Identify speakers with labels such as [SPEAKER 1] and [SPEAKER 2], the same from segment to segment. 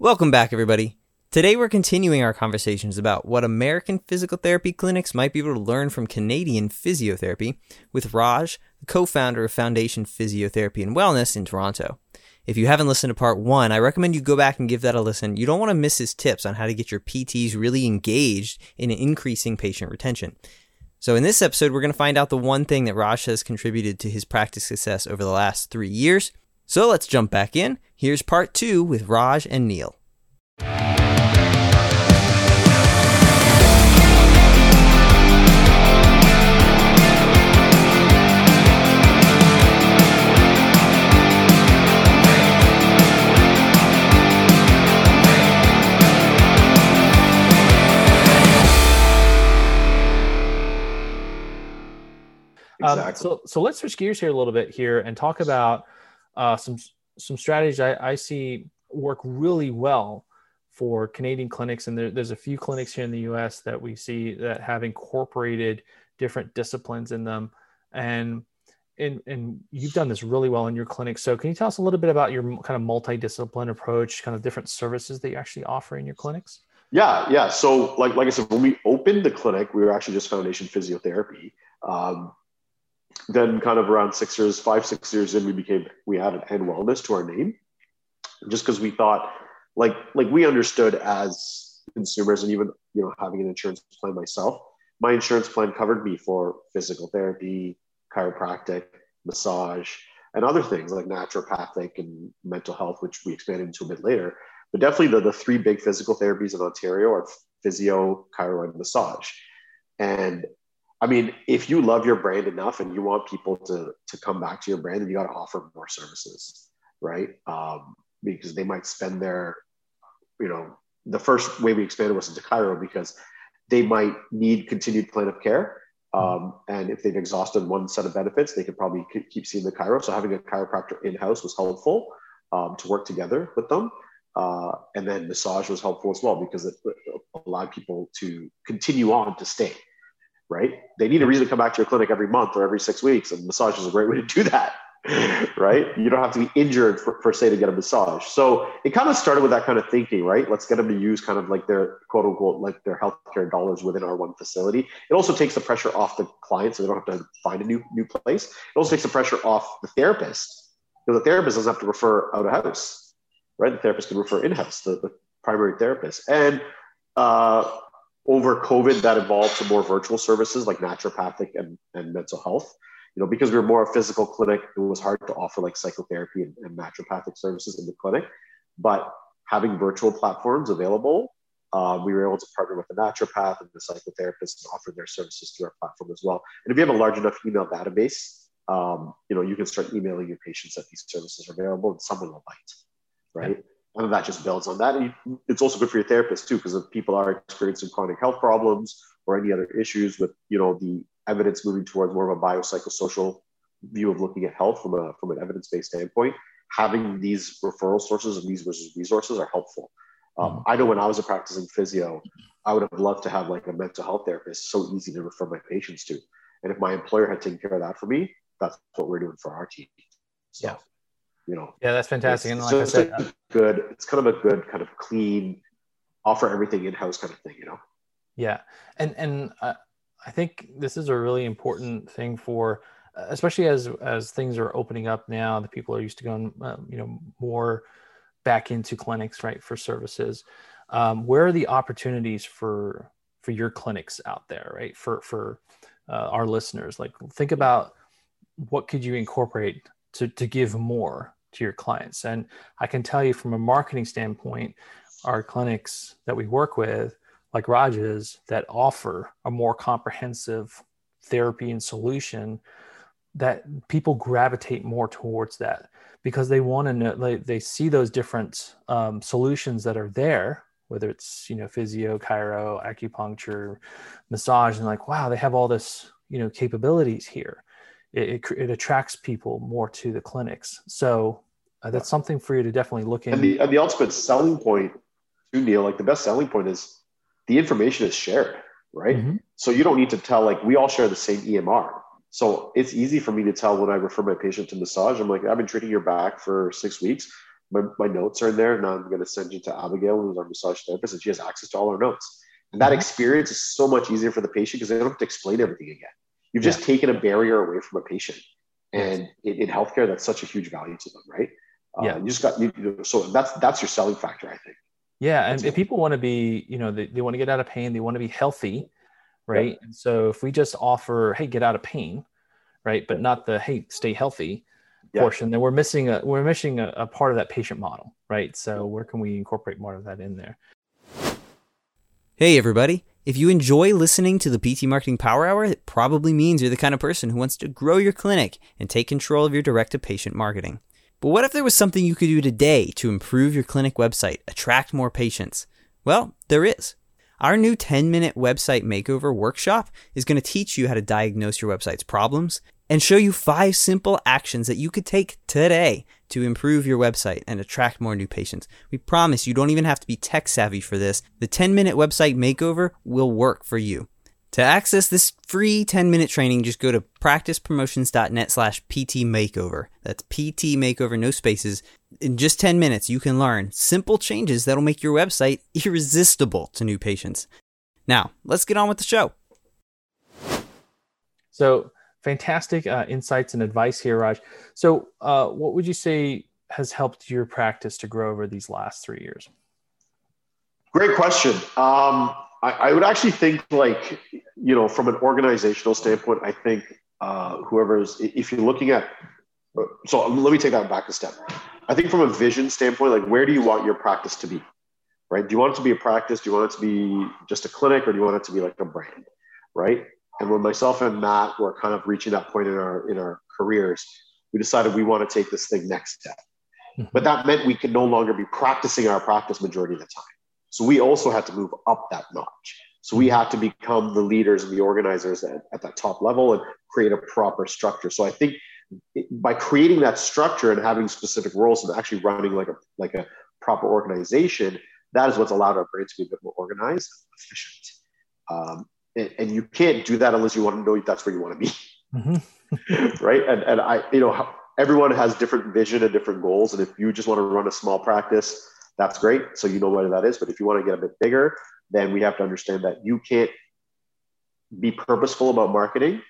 [SPEAKER 1] Welcome back, everybody. Today, we're continuing our conversations about what American physical therapy clinics might be able to learn from Canadian physiotherapy with Raj, the co founder of Foundation Physiotherapy and Wellness in Toronto. If you haven't listened to part one, I recommend you go back and give that a listen. You don't want to miss his tips on how to get your PTs really engaged in increasing patient retention. So, in this episode, we're going to find out the one thing that Raj has contributed to his practice success over the last three years. So, let's jump back in. Here's part two with Raj and Neil.
[SPEAKER 2] Um, exactly. Um, so, so let's switch gears here a little bit here and talk about uh, some some strategies I, I, see work really well for Canadian clinics, and there, there's a few clinics here in the U.S. that we see that have incorporated different disciplines in them, and and and you've done this really well in your clinic. So, can you tell us a little bit about your kind of multidiscipline approach, kind of different services that you actually offer in your clinics?
[SPEAKER 3] Yeah, yeah. So, like like I said, when we opened the clinic, we were actually just Foundation Physiotherapy. Um, then kind of around six years, five, six years in, we became, we added and wellness to our name just because we thought like, like we understood as consumers and even, you know, having an insurance plan myself, my insurance plan covered me for physical therapy, chiropractic, massage, and other things like naturopathic and mental health, which we expanded into a bit later. But definitely the, the three big physical therapies in Ontario are physio, chiro, and massage. And I mean, if you love your brand enough and you want people to to come back to your brand, then you got to offer more services, right? Um, because they might spend their, you know, the first way we expanded was into chiro because they might need continued plan of care. Um, and if they've exhausted one set of benefits, they could probably keep seeing the chiro. So having a chiropractor in house was helpful um, to work together with them. Uh, and then massage was helpful as well because it allowed people to continue on to stay right? They need a reason to come back to your clinic every month or every six weeks, and massage is a great way to do that, right? You don't have to be injured for, for say to get a massage. So it kind of started with that kind of thinking, right? Let's get them to use kind of like their quote unquote like their healthcare dollars within our one facility. It also takes the pressure off the client, so they don't have to find a new new place. It also takes the pressure off the therapist because the therapist doesn't have to refer out of house, right? The therapist can refer in house, the, the primary therapist, and uh, over COVID, that evolved to more virtual services like naturopathic and, and mental health. You know, because we were more a physical clinic, it was hard to offer like psychotherapy and, and naturopathic services in the clinic. But having virtual platforms available, um, we were able to partner with the naturopath and the psychotherapist and offer their services through our platform as well. And if you have a large enough email database, um, you know, you can start emailing your patients that these services are available and someone will bite, right? And that just builds on that. And it's also good for your therapist too, because if people are experiencing chronic health problems or any other issues with, you know, the evidence moving towards more of a biopsychosocial view of looking at health from a from an evidence-based standpoint, having these referral sources and these resources are helpful. Um. I know when I was a practicing physio, I would have loved to have like a mental health therapist, so easy to refer my patients to. And if my employer had taken care of that for me, that's what we're doing for our team.
[SPEAKER 2] So, yeah
[SPEAKER 3] you know.
[SPEAKER 2] Yeah that's fantastic.
[SPEAKER 3] And like I said, uh, good. It's kind of a good kind of clean offer everything in-house kind of thing you know?
[SPEAKER 2] Yeah. And and uh, i think this is a really important thing for uh, especially as as things are opening up now the people are used to going um, you know more back into clinics right for services. Um, where are the opportunities for for your clinics out there right? For for uh, our listeners. Like think about what could you incorporate to, to give more to your clients. And I can tell you from a marketing standpoint, our clinics that we work with, like Raj's, that offer a more comprehensive therapy and solution, that people gravitate more towards that because they want to know, they, they see those different um, solutions that are there whether it's you know physio chiro acupuncture massage and like wow they have all this you know capabilities here it, it, it attracts people more to the clinics. So uh, that's something for you to definitely look in.
[SPEAKER 3] And the, and the ultimate selling point to Neil, like the best selling point is the information is shared, right? Mm-hmm. So you don't need to tell, like we all share the same EMR. So it's easy for me to tell when I refer my patient to massage. I'm like, I've been treating your back for six weeks. my, my notes are in there. Now I'm going to send you to Abigail, who's our massage therapist, and she has access to all our notes. And that mm-hmm. experience is so much easier for the patient because they don't have to explain everything again. You've yeah. just taken a barrier away from a patient. And in, in, healthcare, that's such a huge value to them, right? Uh, yeah. You just got, you, you so that's, that's your selling factor, I think.
[SPEAKER 2] Yeah. And if people want to be, you know, they, they want to get out of pain, they want to be healthy, right? Yeah. And so if we just offer, hey, get out of pain, right? But not the, hey, stay healthy, yeah. portion then we're missing a we're missing a, a, part of that patient model right so where can we incorporate more of that in there
[SPEAKER 1] hey everybody if you enjoy listening to the pt marketing power hour it probably means you're the kind of person who wants to grow your clinic and take control of your direct to patient marketing but what if there was something you could do today to improve your clinic website attract more patients well there is our new 10 minute website makeover workshop is going to teach you how to diagnose your website's problems and show you five simple actions that you could take today to improve your website and attract more new patients. We promise you don't even have to be tech savvy for this. The 10 minute website makeover will work for you. To access this free 10 minute training, just go to practicepromotions.net slash PT makeover. That's PT makeover, no spaces. In just 10 minutes, you can learn simple changes that'll make your website irresistible to new patients. Now, let's get on with the show.
[SPEAKER 2] So, fantastic uh, insights and advice here, Raj. So, uh, what would you say has helped your practice to grow over these last three years?
[SPEAKER 3] Great question. Um, I, I, would actually think, like, you know, from an organizational standpoint, I think uh, whoever's, if you're looking at, so let me take that back a step. I think from a vision standpoint, like, where do you want your practice to be? Right? Do you want it to be a practice? Do you want it to be just a clinic, or do you want it to be like a brand? Right? And when myself and Matt were kind of reaching that point in our in our careers, we decided we want to take this thing next step. Mm-hmm. But that meant we could no longer be practicing our practice majority of the time. So we also had to move up that notch. So we had to become the leaders and the organizers at, at that top level and create a proper structure. So I think by creating that structure and having specific roles and actually running like a like a proper organization, that is what's allowed our brain to be a bit more organized, efficient. Um, and, and you can't do that unless you want to know that's where you want to be mm-hmm. right and, and i you know everyone has different vision and different goals and if you just want to run a small practice that's great so you know what that is but if you want to get a bit bigger then we have to understand that you can't be purposeful about marketing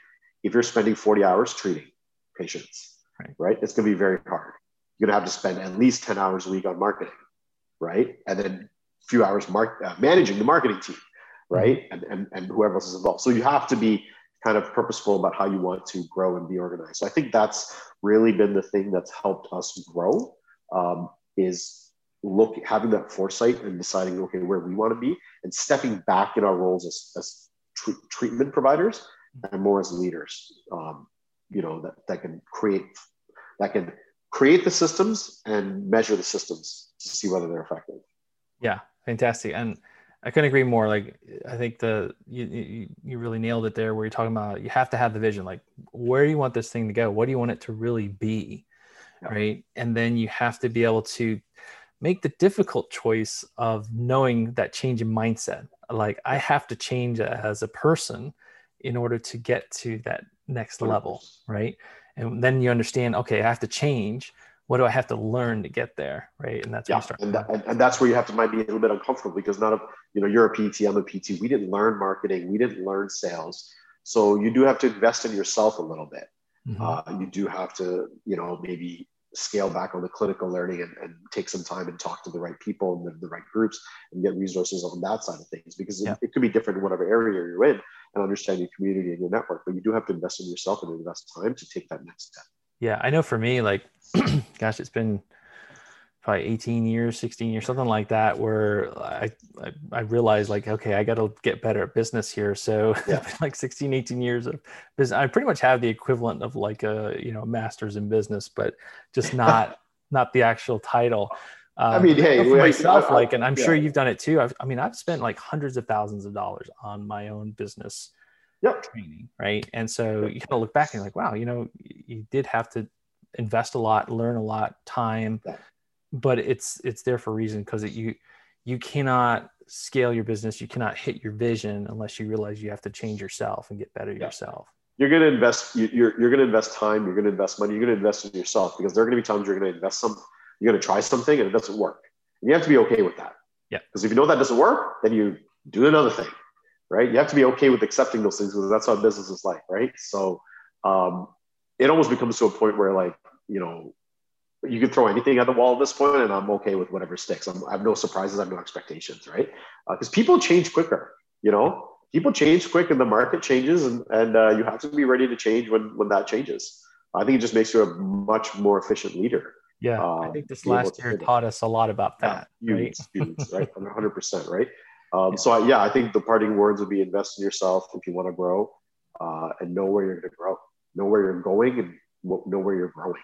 [SPEAKER 3] if you're spending 40 hours treating patients right, right? it's going to be very hard you're going to have to spend at least 10 hours a week on marketing right and then a few hours mark, uh, managing the marketing team right? And, and, and whoever else is involved. So you have to be kind of purposeful about how you want to grow and be organized. So I think that's really been the thing that's helped us grow um, is look having that foresight and deciding okay where we want to be and stepping back in our roles as, as tr- treatment providers and more as leaders um, you know that, that can create that can create the systems and measure the systems to see whether they're effective
[SPEAKER 2] yeah fantastic and I couldn't agree more. Like I think the you, you, you really nailed it there where you're talking about you have to have the vision. Like where do you want this thing to go? What do you want it to really be? Yeah. Right. And then you have to be able to make the difficult choice of knowing that change in mindset. Like I have to change as a person in order to get to that next level. Right. And then you understand, okay, I have to change what do I have to learn to get there, right? And that's
[SPEAKER 3] yeah, and, that, and, that's where you have to might be a little bit uncomfortable because none of you know you're a PT, I'm a PT. We didn't learn marketing, we didn't learn sales, so you do have to invest in yourself a little bit. Mm-hmm. Uh, you do have to you know maybe scale back on the clinical learning and, and take some time and talk to the right people and the, the, right groups and get resources on that side of things because yeah. it, it could be different in whatever area you're in and understand your community and your network, but you do have to invest in yourself and invest time to take that next step.
[SPEAKER 2] Yeah, I know for me, like gosh, it's been probably 18 years, 16 years, something like that, where I, I, I realized like, okay, I got to get better at business here. So yeah. like 16, 18 years of business, I pretty much have the equivalent of like a, you know, master's in business, but just not, not the actual title.
[SPEAKER 3] Um, I mean, hey,
[SPEAKER 2] for myself, I, I, like, and I'm yeah. sure you've done it too. I've, I mean, I've spent like hundreds of thousands of dollars on my own business
[SPEAKER 3] yep.
[SPEAKER 2] training. Right. And so you kind of look back and like, wow, you know, you did have to invest a lot, learn a lot, time, but it's it's there for a reason because you you cannot scale your business, you cannot hit your vision unless you realize you have to change yourself and get better yeah. yourself.
[SPEAKER 3] You're going to invest. You're you're going to invest time. You're going to invest money. You're going to invest in yourself because there are going to be times you're going to invest some you're going to try something and it doesn't work. And you have to be okay with that.
[SPEAKER 2] Yeah.
[SPEAKER 3] Because if you know that doesn't work, then you do another thing, right? You have to be okay with accepting those things because that's how business is like, right? So um, it almost becomes to a point where like, you know, you can throw anything at the wall at this point and I'm okay with whatever sticks. I'm, i have no surprises. I have no expectations, right? Because uh, people change quicker, you know, people change quick and the market changes and, and uh, you have to be ready to change when, when that changes. I think it just makes you a much more efficient leader.
[SPEAKER 2] Yeah, uh, I think this last year taught us a lot about that.
[SPEAKER 3] Yeah, right? huge, right? 100%, right? Um, yeah. So, I, yeah, I think the parting words would be invest in yourself if you want to grow uh, and know where you're going to grow, know where you're going and know where you're growing.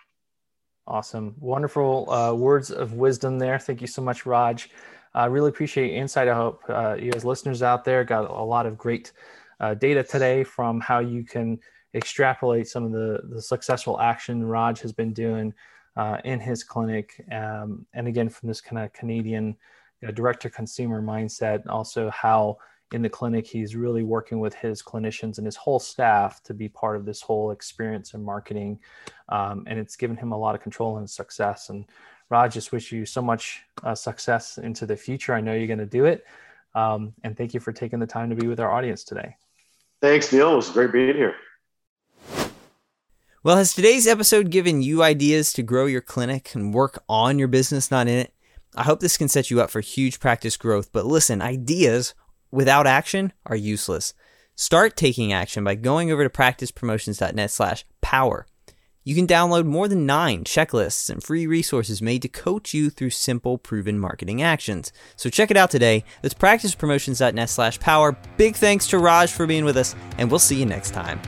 [SPEAKER 2] Awesome. Wonderful uh, words of wisdom there. Thank you so much, Raj. I really appreciate your insight. I hope uh, you as listeners out there got a lot of great uh, data today from how you can extrapolate some of the, the successful action Raj has been doing uh, in his clinic. Um, and again, from this kind of Canadian you know, direct to consumer mindset, also how in the clinic he's really working with his clinicians and his whole staff to be part of this whole experience and marketing. Um, and it's given him a lot of control and success. And Raj, just wish you so much uh, success into the future. I know you're going to do it. Um, and thank you for taking the time to be with our audience today.
[SPEAKER 3] Thanks, Neil. It was great being here.
[SPEAKER 1] Well, has today's episode given you ideas to grow your clinic and work on your business, not in it? I hope this can set you up for huge practice growth. But listen, ideas without action are useless. Start taking action by going over to practicepromotions.net slash power. You can download more than nine checklists and free resources made to coach you through simple, proven marketing actions. So check it out today. That's practicepromotions.net slash power. Big thanks to Raj for being with us, and we'll see you next time.